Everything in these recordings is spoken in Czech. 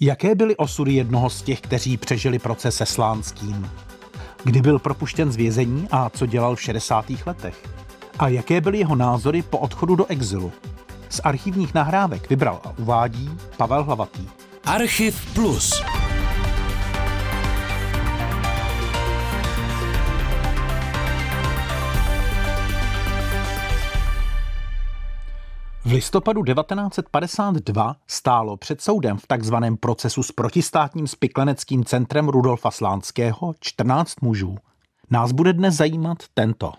Jaké byly osudy jednoho z těch, kteří přežili proces se Slánským? Kdy byl propuštěn z vězení a co dělal v 60. letech? A jaké byly jeho názory po odchodu do exilu? Z archivních nahrávek vybral a uvádí Pavel Hlavatý. Archiv Plus. V listopadu 1952 stálo před soudem v takzvaném procesu s protistátním spikleneckým centrem Rudolfa Slánského 14 mužů. Nás bude dnes zajímat tento.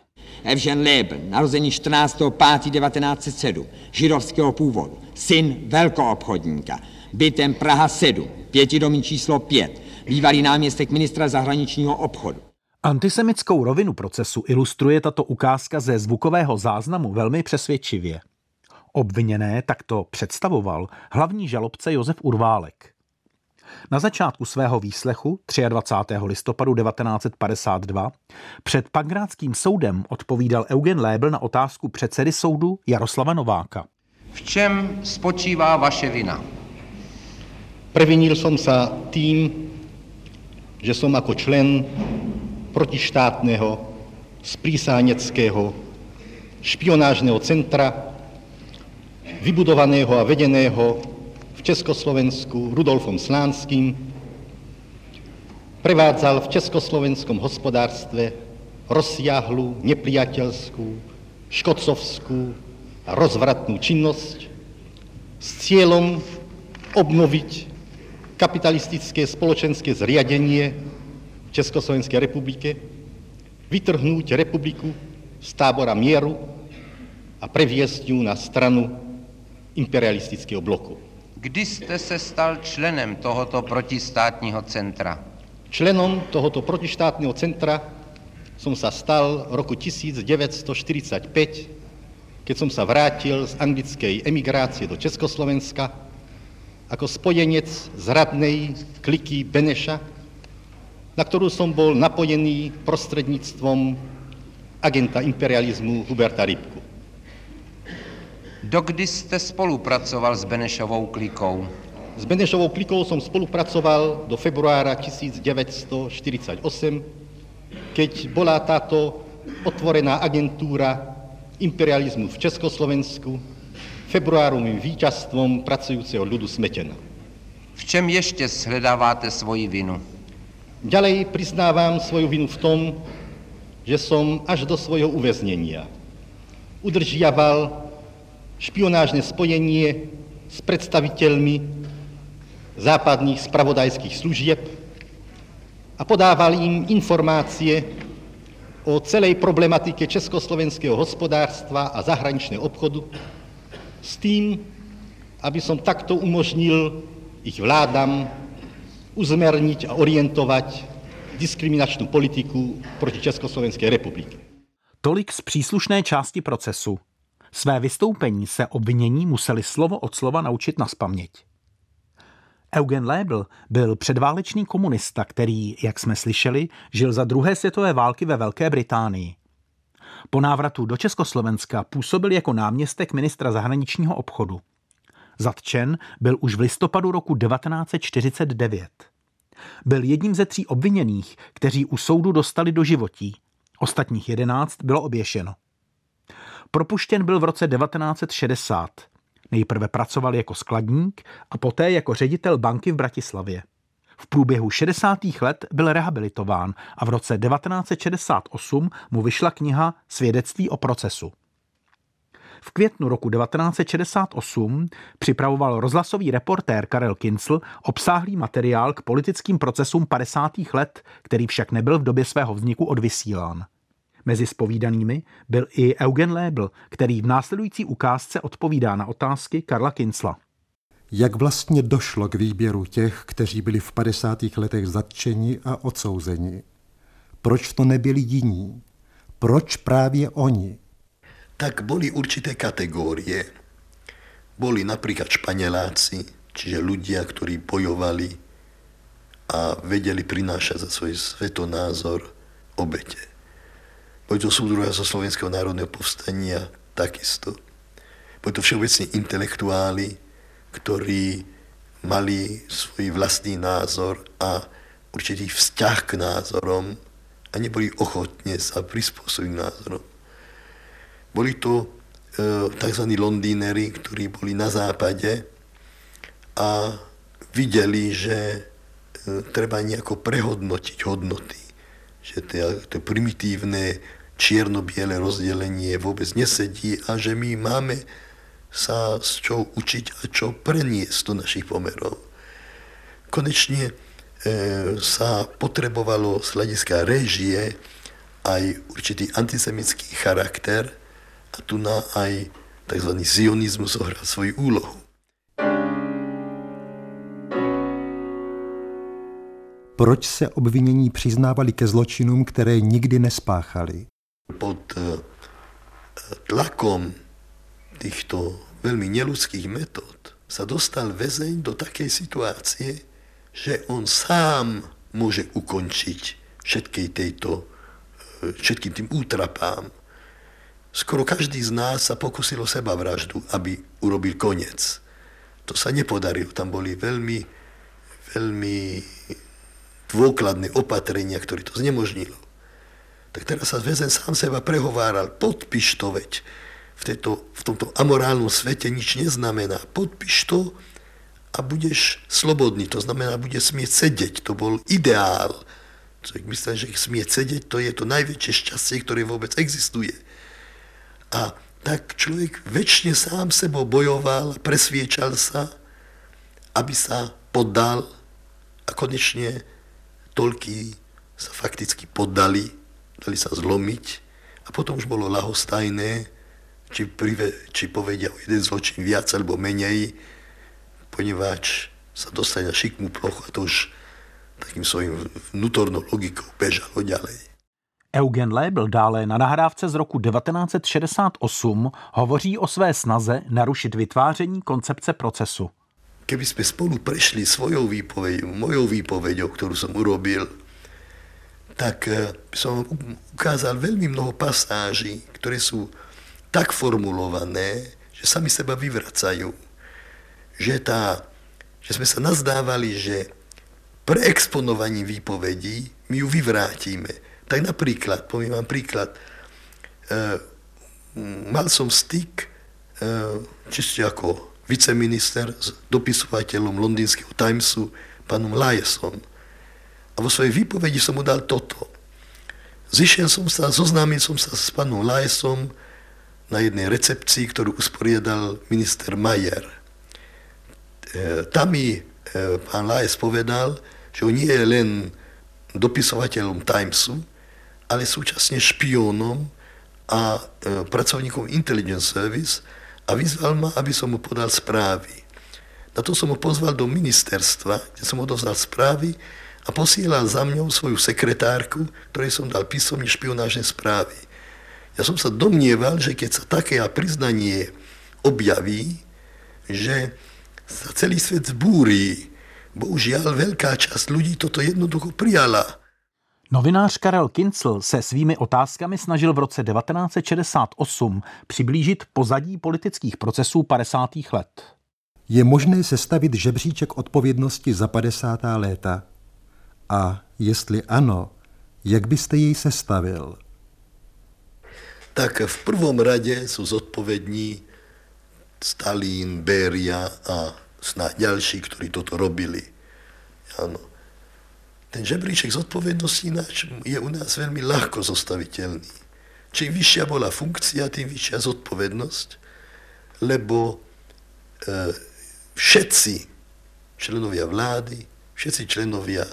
Evžen Lebel, narozený 14.5.1907, židovského původu, syn velkoobchodníka, bytem Praha 7, pětidomí číslo 5, bývalý náměstek ministra zahraničního obchodu. Antisemickou rovinu procesu ilustruje tato ukázka ze zvukového záznamu velmi přesvědčivě. Obviněné takto představoval hlavní žalobce Josef Urválek. Na začátku svého výslechu 23. listopadu 1952 před Pankrátským soudem odpovídal Eugen Lébl na otázku předsedy soudu Jaroslava Nováka. V čem spočívá vaše vina? Previnil som sa tým, že som ako člen protištátneho, sprísáneckého, špionážneho centra vybudovaného a vedeného v Československu Rudolfom Slánským, prevádzal v československom hospodárstve rozsiahlu, nepriateľskú, škodcovskú a rozvratnú činnosť s cieľom obnoviť kapitalistické spoločenské zriadenie v Československej republike, vytrhnúť republiku z tábora mieru a previesť ju na stranu imperialistického bloku. Kdy jste se stal členem tohoto protistátního centra? Členom tohoto protištátneho centra som sa stal v roku 1945, keď som sa vrátil z anglickej emigrácie do Československa ako spojenec zradnej kliky Beneša, na ktorú som bol napojený prostredníctvom agenta imperializmu Huberta Rybku. Dokdy jste spolupracoval s Benešovou klikou? S Benešovou klikou som spolupracoval do februára 1948, keď bola táto otvorená agentúra imperializmu v Československu februárovým víťazstvom pracujúceho ľudu smetena. V čem ještě shledáváte svoji vinu? Ďalej priznávam svoju vinu v tom, že som až do svojho uväznenia udržiaval špionážne spojenie s predstaviteľmi západných spravodajských služieb a podával im informácie o celej problematike československého hospodárstva a zahraničného obchodu s tým, aby som takto umožnil ich vládam uzmerniť a orientovať diskriminačnú politiku proti Československej republike. Tolik z příslušné části procesu. Své vystoupení se obvinění museli slovo od slova naučit na spaměť. Eugen Lebel byl předválečný komunista, který, jak jsme slyšeli, žil za druhé světové války ve Velké Británii. Po návratu do Československa působil jako náměstek ministra zahraničního obchodu. Zatčen byl už v listopadu roku 1949. Byl jedním ze tří obviněných, kteří u soudu dostali do životí. Ostatních jedenáct bylo oběšeno. Propuštěn byl v roce 1960. Nejprve pracoval jako skladník a poté jako ředitel banky v Bratislavě. V průběhu 60. let byl rehabilitován a v roce 1968 mu vyšla kniha Svědectví o procesu. V květnu roku 1968 připravoval rozhlasový reportér Karel Kincl obsáhlý materiál k politickým procesům 50. let, který však nebyl v době svého vzniku odvysílán. Mezi spovídanými byl i Eugen Lébl, který v následující ukázce odpovídá na otázky Karla Kincla. Jak vlastně došlo k výběru těch, kteří byli v 50. letech zatčeni a odsouzeni? Proč to nebyli jiní? Proč právě oni? Tak boli určité kategórie. Boli napríklad španeláci, čiže ľudia, ktorí bojovali a vedeli prinášať za svoj svetonázor obete. Boli to súdruha zo Slovenského národného povstania takisto. Boli to všeobecne intelektuáli, ktorí mali svůj vlastní názor a určitý vzťah k názorom a nebyli ochotně se přizpůsobit názorom. Byli to e, tzv. londýnery, kteří byli na západě a viděli, že e, treba nějako prehodnotiť hodnoty. Že to primitívne čierno-biele rozdelenie vôbec nesedí a že my máme sa s čou učiť a čo preniesť do našich pomerov. Konečne e, sa potrebovalo z hľadiska režie aj určitý antisemický charakter a tu na aj tzv. zionizmus zohral svoju úlohu. Proč se obvinění přiznávali ke zločinům, které nikdy nespáchali? Pod e, tlakom týchto veľmi neludských metód sa dostal väzeň do takej situácie, že on sám môže ukončiť všetkej tejto, e, všetkým tým útrapám. Skoro každý z nás sa pokusil o seba vraždu, aby urobil koniec. To sa nepodarilo. Tam boli veľmi, veľmi dôkladné opatrenia, ktoré to znemožnilo. Tak teraz sa väzen sám seba prehováral, podpíš to veď, v, této, v tomto amorálnom svete nič neznamená. Podpíš to a budeš slobodný. To znamená, bude smieť sedieť. To bol ideál. Človek myslel, že smie sedieť, to je to najväčšie šťastie, ktoré vôbec existuje. A tak človek väčšine sám sebou bojoval, presviečal sa, aby sa poddal a konečne toľky sa fakticky poddali, dali sa zlomiť a potom už bolo lahostajné, či, prive, či povedia o jeden zločin viac alebo menej, ponieważ sa dostane na šikmú plochu a to už takým svojím vnútornou logikou bežalo ďalej. Eugen Lebel dále na nahrávce z roku 1968 hovoří o své snaze narušit vytváření koncepce procesu. Keby sme spolu prešli svojou výpovedou, mojou výpovedou, ktorú som urobil, tak eh, som ukázal veľmi mnoho pasáží, ktoré sú tak formulované, že sami seba vyvracajú. Že, tá, že sme sa nazdávali, že pre exponovaní výpovedí my ju vyvrátime. Tak napríklad, poviem vám príklad, e, mal som styk e, čiste ako viceminister s dopisovateľom londýnskeho Timesu, pánom Lajesom. A vo svojej výpovedi som mu dal toto. Zišiel som sa, zoznámil som sa s pánom Lajesom, na jednej recepcii, ktorú usporiadal minister Majer. E, tam mi e, pán Lajes povedal, že on nie je len dopisovateľom Timesu, ale súčasne špiónom a e, pracovníkom Intelligence Service a vyzval ma, aby som mu podal správy. Na to som ho pozval do ministerstva, kde som odovzdal správy a posielal za mňou svoju sekretárku, ktorej som dal písomne špionážne správy. Ja som sa domnieval, že keď sa také priznanie objaví, že sa celý svet zbúrí. Bohužiaľ, veľká časť ľudí toto jednoducho prijala. Novinář Karel Kincl se svými otázkami snažil v roce 1968 přiblížit pozadí politických procesů 50. let. Je možné sestavit žebříček odpovědnosti za 50. léta? A jestli ano, jak byste jej sestavil? tak v prvom rade sú zodpovední Stalin, Beria a snáď ďalší, ktorí toto robili. Ano. Ten žebríček zodpovednosti ináč je u nás veľmi ľahko zostaviteľný. Čím vyššia bola funkcia, tým vyššia zodpovednosť, lebo e, všetci členovia vlády, všetci členovia,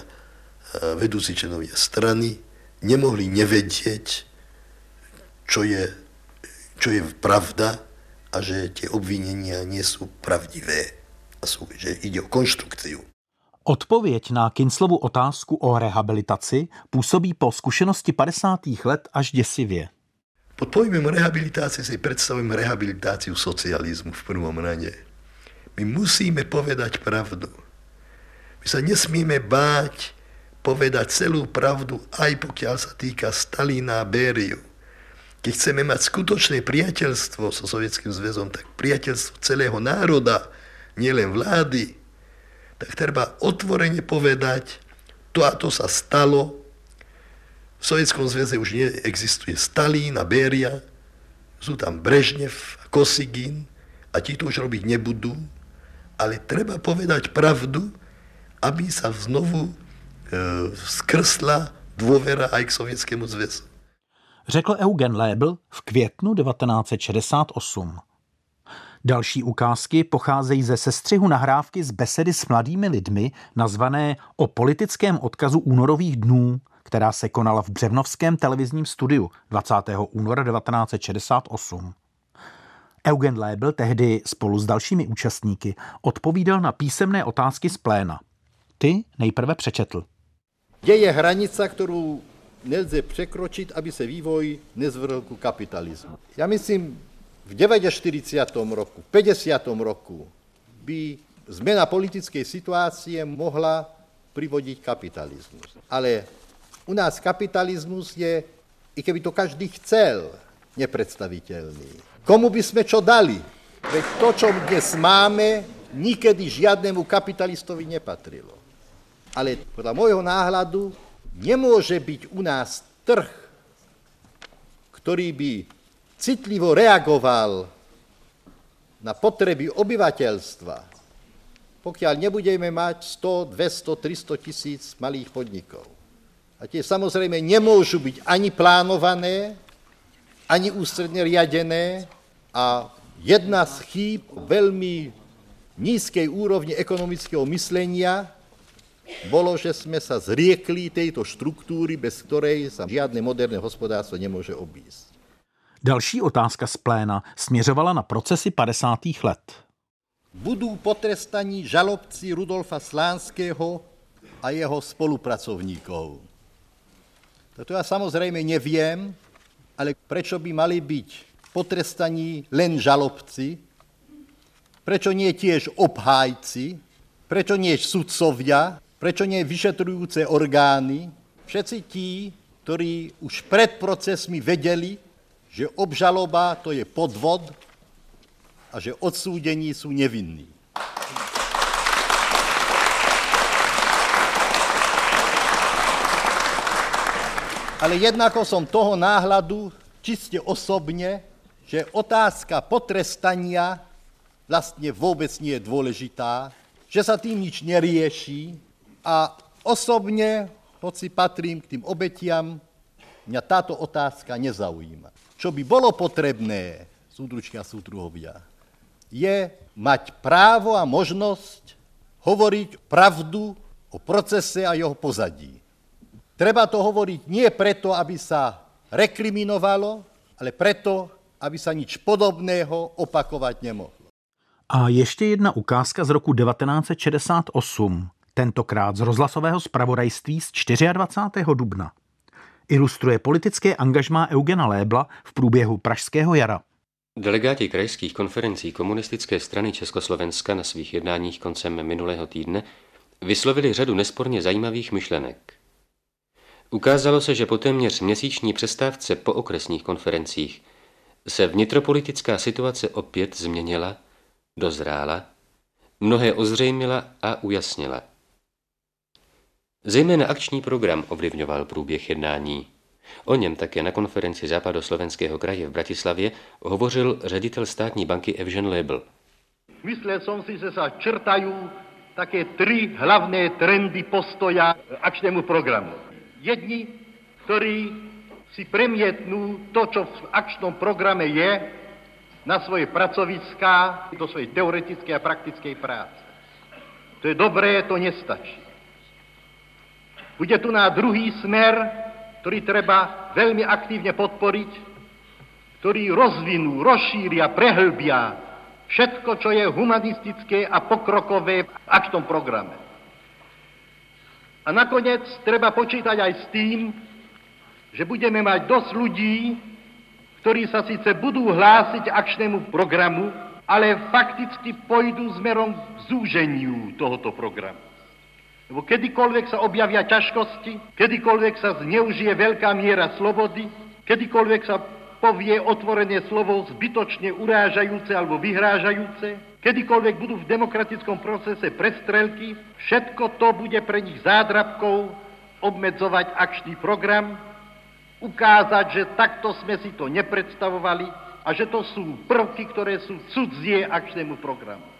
vedúci členovia strany nemohli nevedieť, čo je, čo je pravda a že tie obvinenia nie sú pravdivé a sú, že ide o konštrukciu. Odpověď na Kinslovu otázku o rehabilitaci působí po zkušenosti 50. let až děsivě. Pod pojmem rehabilitácie si predstavujem rehabilitáciu socializmu v prvom rade. My musíme povedať pravdu. My sa nesmieme báť povedať celú pravdu, aj pokiaľ sa týka Stalina a Bériu. Keď chceme mať skutočné priateľstvo so Sovietským zväzom, tak priateľstvo celého národa, nielen vlády, tak treba otvorene povedať, to a to sa stalo. V Sovietskom zväze už neexistuje Stalin a Beria, sú tam Brežnev a Kosigin a ti to už robiť nebudú, ale treba povedať pravdu, aby sa znovu e, skrsla dôvera aj k Sovětskému zväzu. Řekl Eugen Lebel v květnu 1968. Další ukázky pocházejí ze sestřihu nahrávky z besedy s mladými lidmi, nazvané O politickém odkazu únorových dnů, která se konala v Břevnovském televizním studiu 20. února 1968. Eugen Lebel tehdy spolu s dalšími účastníky odpovídal na písemné otázky z pléna. Ty nejprve přečetl. Kde je hranica, kterou nelze překročit, aby se vývoj nezvrhl ku kapitalismu? Já myslím, v 49. roku, v 50. roku by zmena politické situácie mohla privodiť kapitalizmus. Ale u nás kapitalismus je, i keby to každý chcel, nepredstaviteľný. Komu by sme čo dali? Veď to, čo dnes máme, nikedy žiadnemu kapitalistovi nepatrilo. Ale podľa môjho náhľadu nemôže byť u nás trh, ktorý by citlivo reagoval na potreby obyvateľstva, pokiaľ nebudeme mať 100, 200, 300 tisíc malých podnikov. A tie samozrejme nemôžu byť ani plánované, ani ústredne riadené, a jedna z chýb veľmi nízkej úrovni ekonomického myslenia bolo, že sme sa zriekli tejto štruktúry, bez ktorej sa žiadne moderné hospodárstvo nemôže obísť. Další otázka z pléna směřovala na procesy 50. let. Budú potrestaní žalobci Rudolfa Slánského a jeho spolupracovníkov. To ja samozrejme neviem, ale prečo by mali byť potrestaní len žalobci, prečo nie tiež obhájci, prečo nie sudcovia, prečo nie vyšetrujúce orgány, všetci tí, ktorí už pred procesmi vedeli, že obžaloba to je podvod a že odsúdení sú nevinní. Ale jednako som toho náhľadu čiste osobne, že otázka potrestania vlastne vôbec nie je dôležitá, že sa tým nič nerieši a osobne, hoci patrím k tým obetiam, mňa táto otázka nezaujíma. Čo by bolo potrebné, súdručky a súdruhovia, je mať právo a možnosť hovoriť pravdu o procese a jeho pozadí. Treba to hovoriť nie preto, aby sa rekriminovalo, ale preto, aby sa nič podobného opakovať nemohlo. A ještě jedna ukázka z roku 1968, tentokrát z rozhlasového zpravodajství z 24. dubna. Ilustruje politické angažmá Eugena Lébla v průběhu Pražského jara. Delegáti krajských konferencí komunistické strany Československa na svých jednáních koncem minulého týdne vyslovili řadu nesporně zajímavých myšlenek. Ukázalo se, že po téměř měsíční přestávce po okresních konferencích se vnitropolitická situace opět změnila, dozrála, mnohé ozřejmila a ujasnila. Zejména akční program ovlivňoval průběh jednání. O něm také na konferenci západoslovenského kraje v Bratislavě hovořil ředitel státní banky Evžen Lebel. Myslel som si, že sa črtajú také tri hlavné trendy postoja akčnému programu. Jedni, ktorí si premietnú to, čo v akčnom programe je, na svoje pracoviská, do svojej teoretickej a praktickej práce. To je dobré, to nestačí. Bude tu na druhý smer, ktorý treba veľmi aktívne podporiť, ktorý rozvinú, rozšíria, prehlbia všetko, čo je humanistické a pokrokové v akčnom programe. A nakoniec treba počítať aj s tým, že budeme mať dosť ľudí, ktorí sa síce budú hlásiť akčnému programu, ale fakticky pôjdu smerom k zúženiu tohoto programu. Lebo kedykoľvek sa objavia ťažkosti, kedykoľvek sa zneužije veľká miera slobody, kedykoľvek sa povie otvorené slovo zbytočne urážajúce alebo vyhrážajúce, kedykoľvek budú v demokratickom procese prestrelky, všetko to bude pre nich zádrabkou obmedzovať akčný program, ukázať, že takto sme si to nepredstavovali a že to sú prvky, ktoré sú cudzie akčnému programu.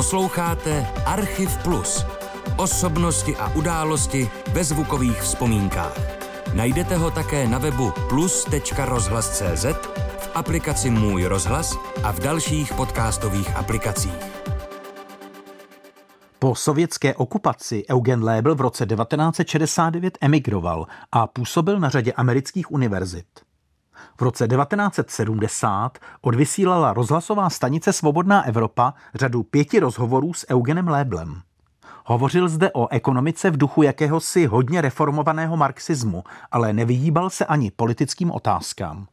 Posloucháte Archiv Plus. Osobnosti a události ve zvukových vzpomínkách. Najdete ho také na webu plus.rozhlas.cz, v aplikaci Můj rozhlas a v dalších podcastových aplikacích. Po sovětské okupaci Eugen Lébl v roce 1969 emigroval a působil na řadě amerických univerzit. V roce 1970 odvysílala rozhlasová stanice Svobodná Evropa řadu pěti rozhovorů s Eugenem Léblem. Hovořil zde o ekonomice v duchu jakéhosi hodně reformovaného marxismu, ale nevyhýbal se ani politickým otázkám.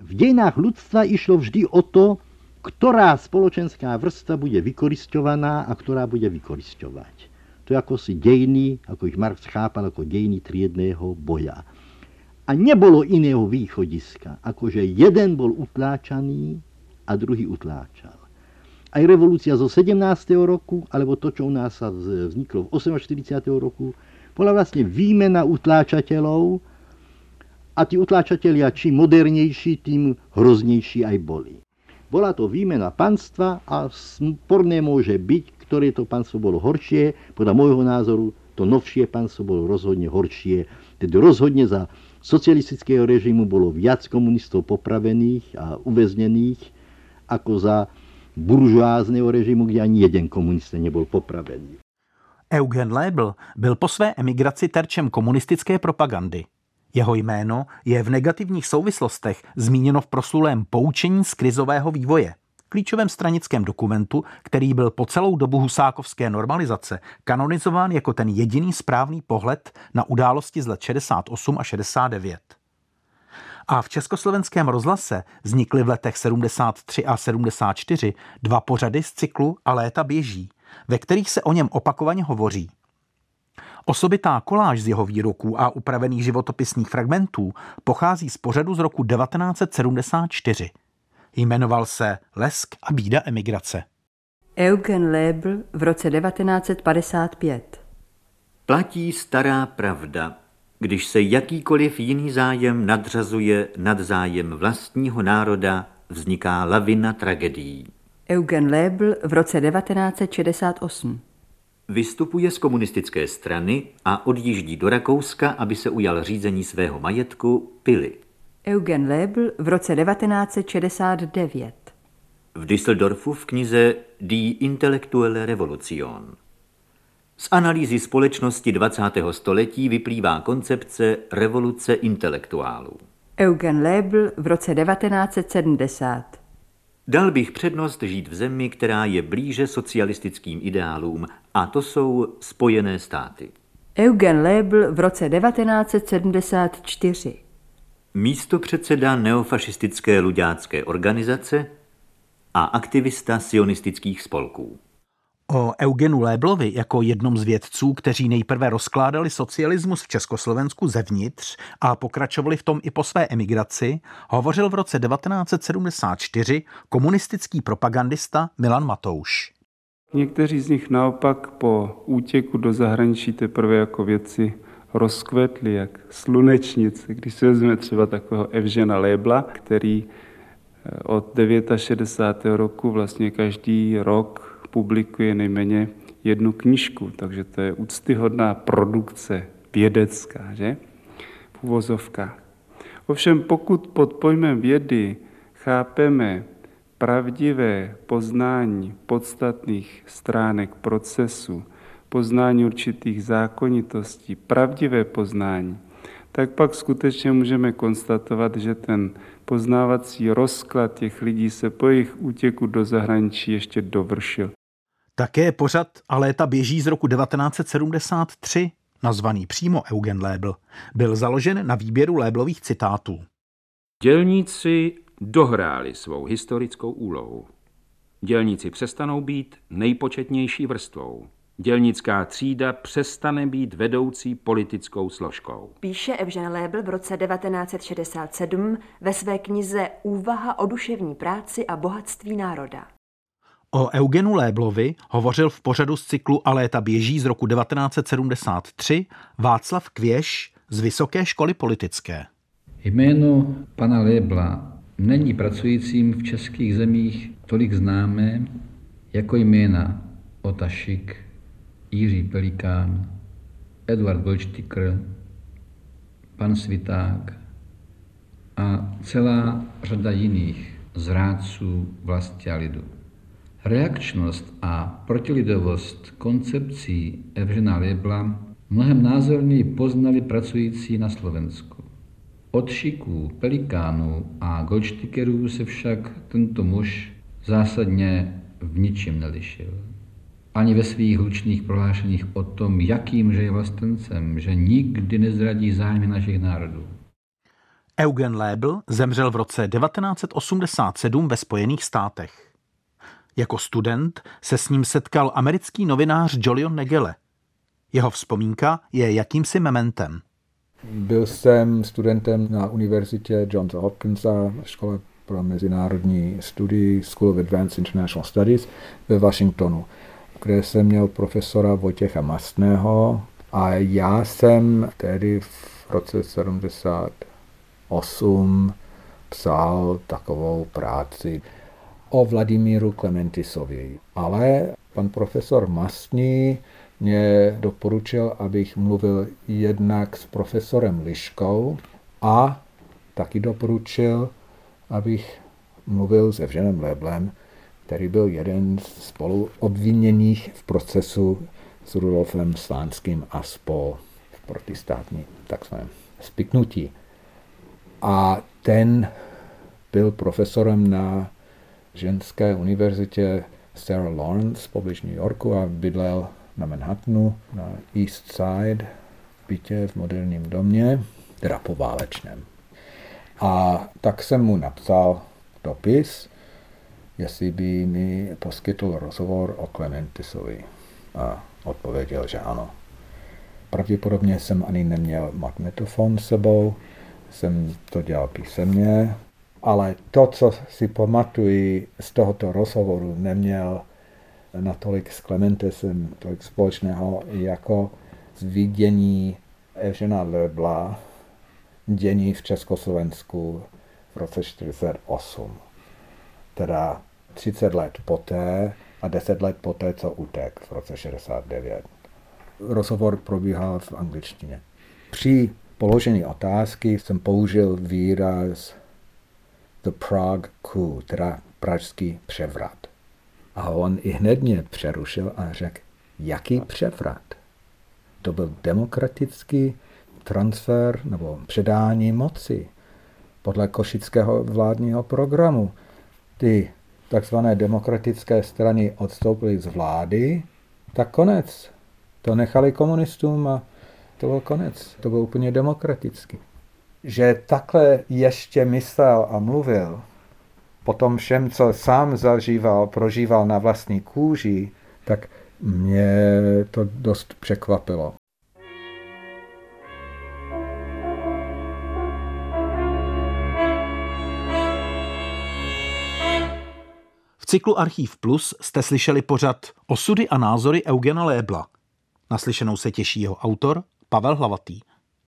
V dějinách lidstva išlo vždy o to, která spoločenská vrstva bude vykoristovaná a která bude vykoristovat. To je ako si dejiny, ako ich Marx chápal jako dejiny triedného boja. A nebolo iného východiska, akože jeden bol utláčaný a druhý utláčal. Aj revolúcia zo 17. roku, alebo to, čo u nás sa vzniklo v 48. roku, bola vlastne výmena utláčateľov a tí utláčatelia čím modernejší, tým hroznejší aj boli. Bola to výmena panstva a sporné môže byť, ktoré to panstvo bolo horšie. Podľa môjho názoru to novšie panstvo bolo rozhodne horšie. Tedy rozhodne za socialistického režimu bolo viac komunistov popravených a uväznených ako za buržoázného režimu, kde ani jeden komunista nebol popravený. Eugen Lebel byl po své emigraci terčem komunistické propagandy. Jeho jméno je v negativních souvislostech zmíněno v proslulém poučení z krizového vývoje – klíčovém stranickém dokumentu, který byl po celou dobu husákovské normalizace kanonizován jako ten jediný správný pohled na události z let 68 a 69. A v československém rozhlase vznikly v letech 73 a 74 dva pořady z cyklu A léta běží, ve kterých se o něm opakovaně hovoří. Osobitá koláž z jeho výroků a upravených životopisních fragmentů pochází z pořadu z roku 1974 – Jmenoval se Lesk a bída emigrace. Eugen Lebl v roce 1955 Platí stará pravda, když se jakýkoliv jiný zájem nadřazuje nad zájem vlastního národa, vzniká lavina tragedií. Eugen Lebl v roce 1968 Vystupuje z komunistické strany a odjíždí do Rakouska, aby se ujal řízení svého majetku Pily. Eugen Lebel v roce 1969. V Düsseldorfu v knize Die Intellektuelle Revolution. Z analýzy společnosti 20. století vyplývá koncepce revoluce intelektuálů. Eugen Lebel v roce 1970. Dal bych přednost žít v zemi, která je blíže socialistickým ideálům, a to jsou Spojené státy. Eugen Lebel v roce 1974 místo předseda neofašistické ludácké organizace a aktivista sionistických spolků. O Eugenu Léblovi jako jednom z vědců, kteří nejprve rozkládali socialismus v Československu zevnitř a pokračovali v tom i po své emigraci, hovořil v roce 1974 komunistický propagandista Milan Matouš. Někteří z nich naopak po útěku do zahraničí teprve jako věci rozkvetly jak slunečnice. Když si vezmeme třeba takového Evžena Lébla, který eh, od 69. roku vlastně každý rok publikuje nejméně jednu knižku, takže to je úctyhodná produkce vědecká, že? V. Ovšem pokud pod pojmem vědy chápeme pravdivé poznání podstatných stránek procesu, poznání určitých zákonitostí, pravdivé poznání, tak pak skutečně můžeme konstatovat, že ten poznávací rozklad těch lidí se po jejich útěku do zahraničí ještě dovršil. Také pořad a léta běží z roku 1973, nazvaný přímo Eugen Lébl, byl založen na výběru Léblových citátů. Dělníci dohráli svou historickou úlohu. Dělníci přestanou být nejpočetnější vrstvou. Dělnická třída přestane být vedoucí politickou složkou. Píše Evžen Lébl v roce 1967 ve své knize Úvaha o duševní práci a bohatství národa. O Eugenu Léblovi hovořil v pořadu z cyklu A léta běží z roku 1973 Václav Kvěš z Vysoké školy politické. Jméno pana Lébla není pracujícím v českých zemích tolik známé jako jména Otašik, Jiří Pelikán, Eduard Goldsticker, pan Sviták a celá řada jiných zrádců vlasti a lidu. Reakčnost a protilidovost koncepcí Evžena Lebla mnohem názorněji poznali pracující na Slovensku. Od šiků, pelikánů a goldštikerů se však tento muž zásadně v ničem nelišil. Ani ve svých hlučných prohlášeních o tom, jakým že je vlastencem, že nikdy nezradí zájmy našich národů. Eugen Lébl zemřel v roce 1987 ve Spojených státech. Jako student se s ním setkal americký novinář Jolion Negele. Jeho vzpomínka je jakýmsi mementem. Byl jsem studentem na univerzitě Johns Hopkinsa, škole pro mezinárodní studii School of Advanced International Studies ve Washingtonu, kde jsem měl profesora Vojtěcha Mastného a já jsem tedy v roce 78 psal takovou práci o Vladimíru Klementisovi. Ale pan profesor Mastný mě doporučil, abych mluvil jednak s profesorem Liškou a taky doporučil, abych mluvil s Evženem Leblem, který byl jeden z spolu obviněných v procesu s Rudolfem Slánským a spol v protistátní takzvaném spiknutí. A ten byl profesorem na ženské univerzitě Sarah Lawrence poblíž New Yorku a bydlel na Manhattanu, na East Side, v bytě v moderním domě, teda poválečném. A tak jsem mu napsal dopis, jestli by mi poskytl rozhovor o Clementisovi. A odpověděl, že ano. Pravděpodobně jsem ani neměl magnetofon s sebou, jsem to dělal písemně, ale to, co si pamatuji z tohoto rozhovoru, neměl natolik s Clementesem tolik společného jako z vidění Evžena Lebla dění v Československu v roce 1948. Teda 30 let poté a 10 let poté, co utek v roce 69. Rozhovor probíhal v angličtině. Při položení otázky jsem použil výraz The Prague coup, teda pražský převrat. A on i hned mě přerušil a řekl, jaký převrat? To byl demokratický transfer nebo předání moci podle košického vládního programu. Ty takzvané demokratické strany odstoupily z vlády, tak konec. To nechali komunistům a to byl konec. To byl úplně demokratický. Že takhle ještě myslel a mluvil, po tom všem, co sám zažíval, prožíval na vlastní kůži, tak mě to dost překvapilo. Cyklu Archív Plus jste slyšeli pořad Osudy a názory Eugena Lébla. Naslyšenou se těší jeho autor Pavel Hlavatý.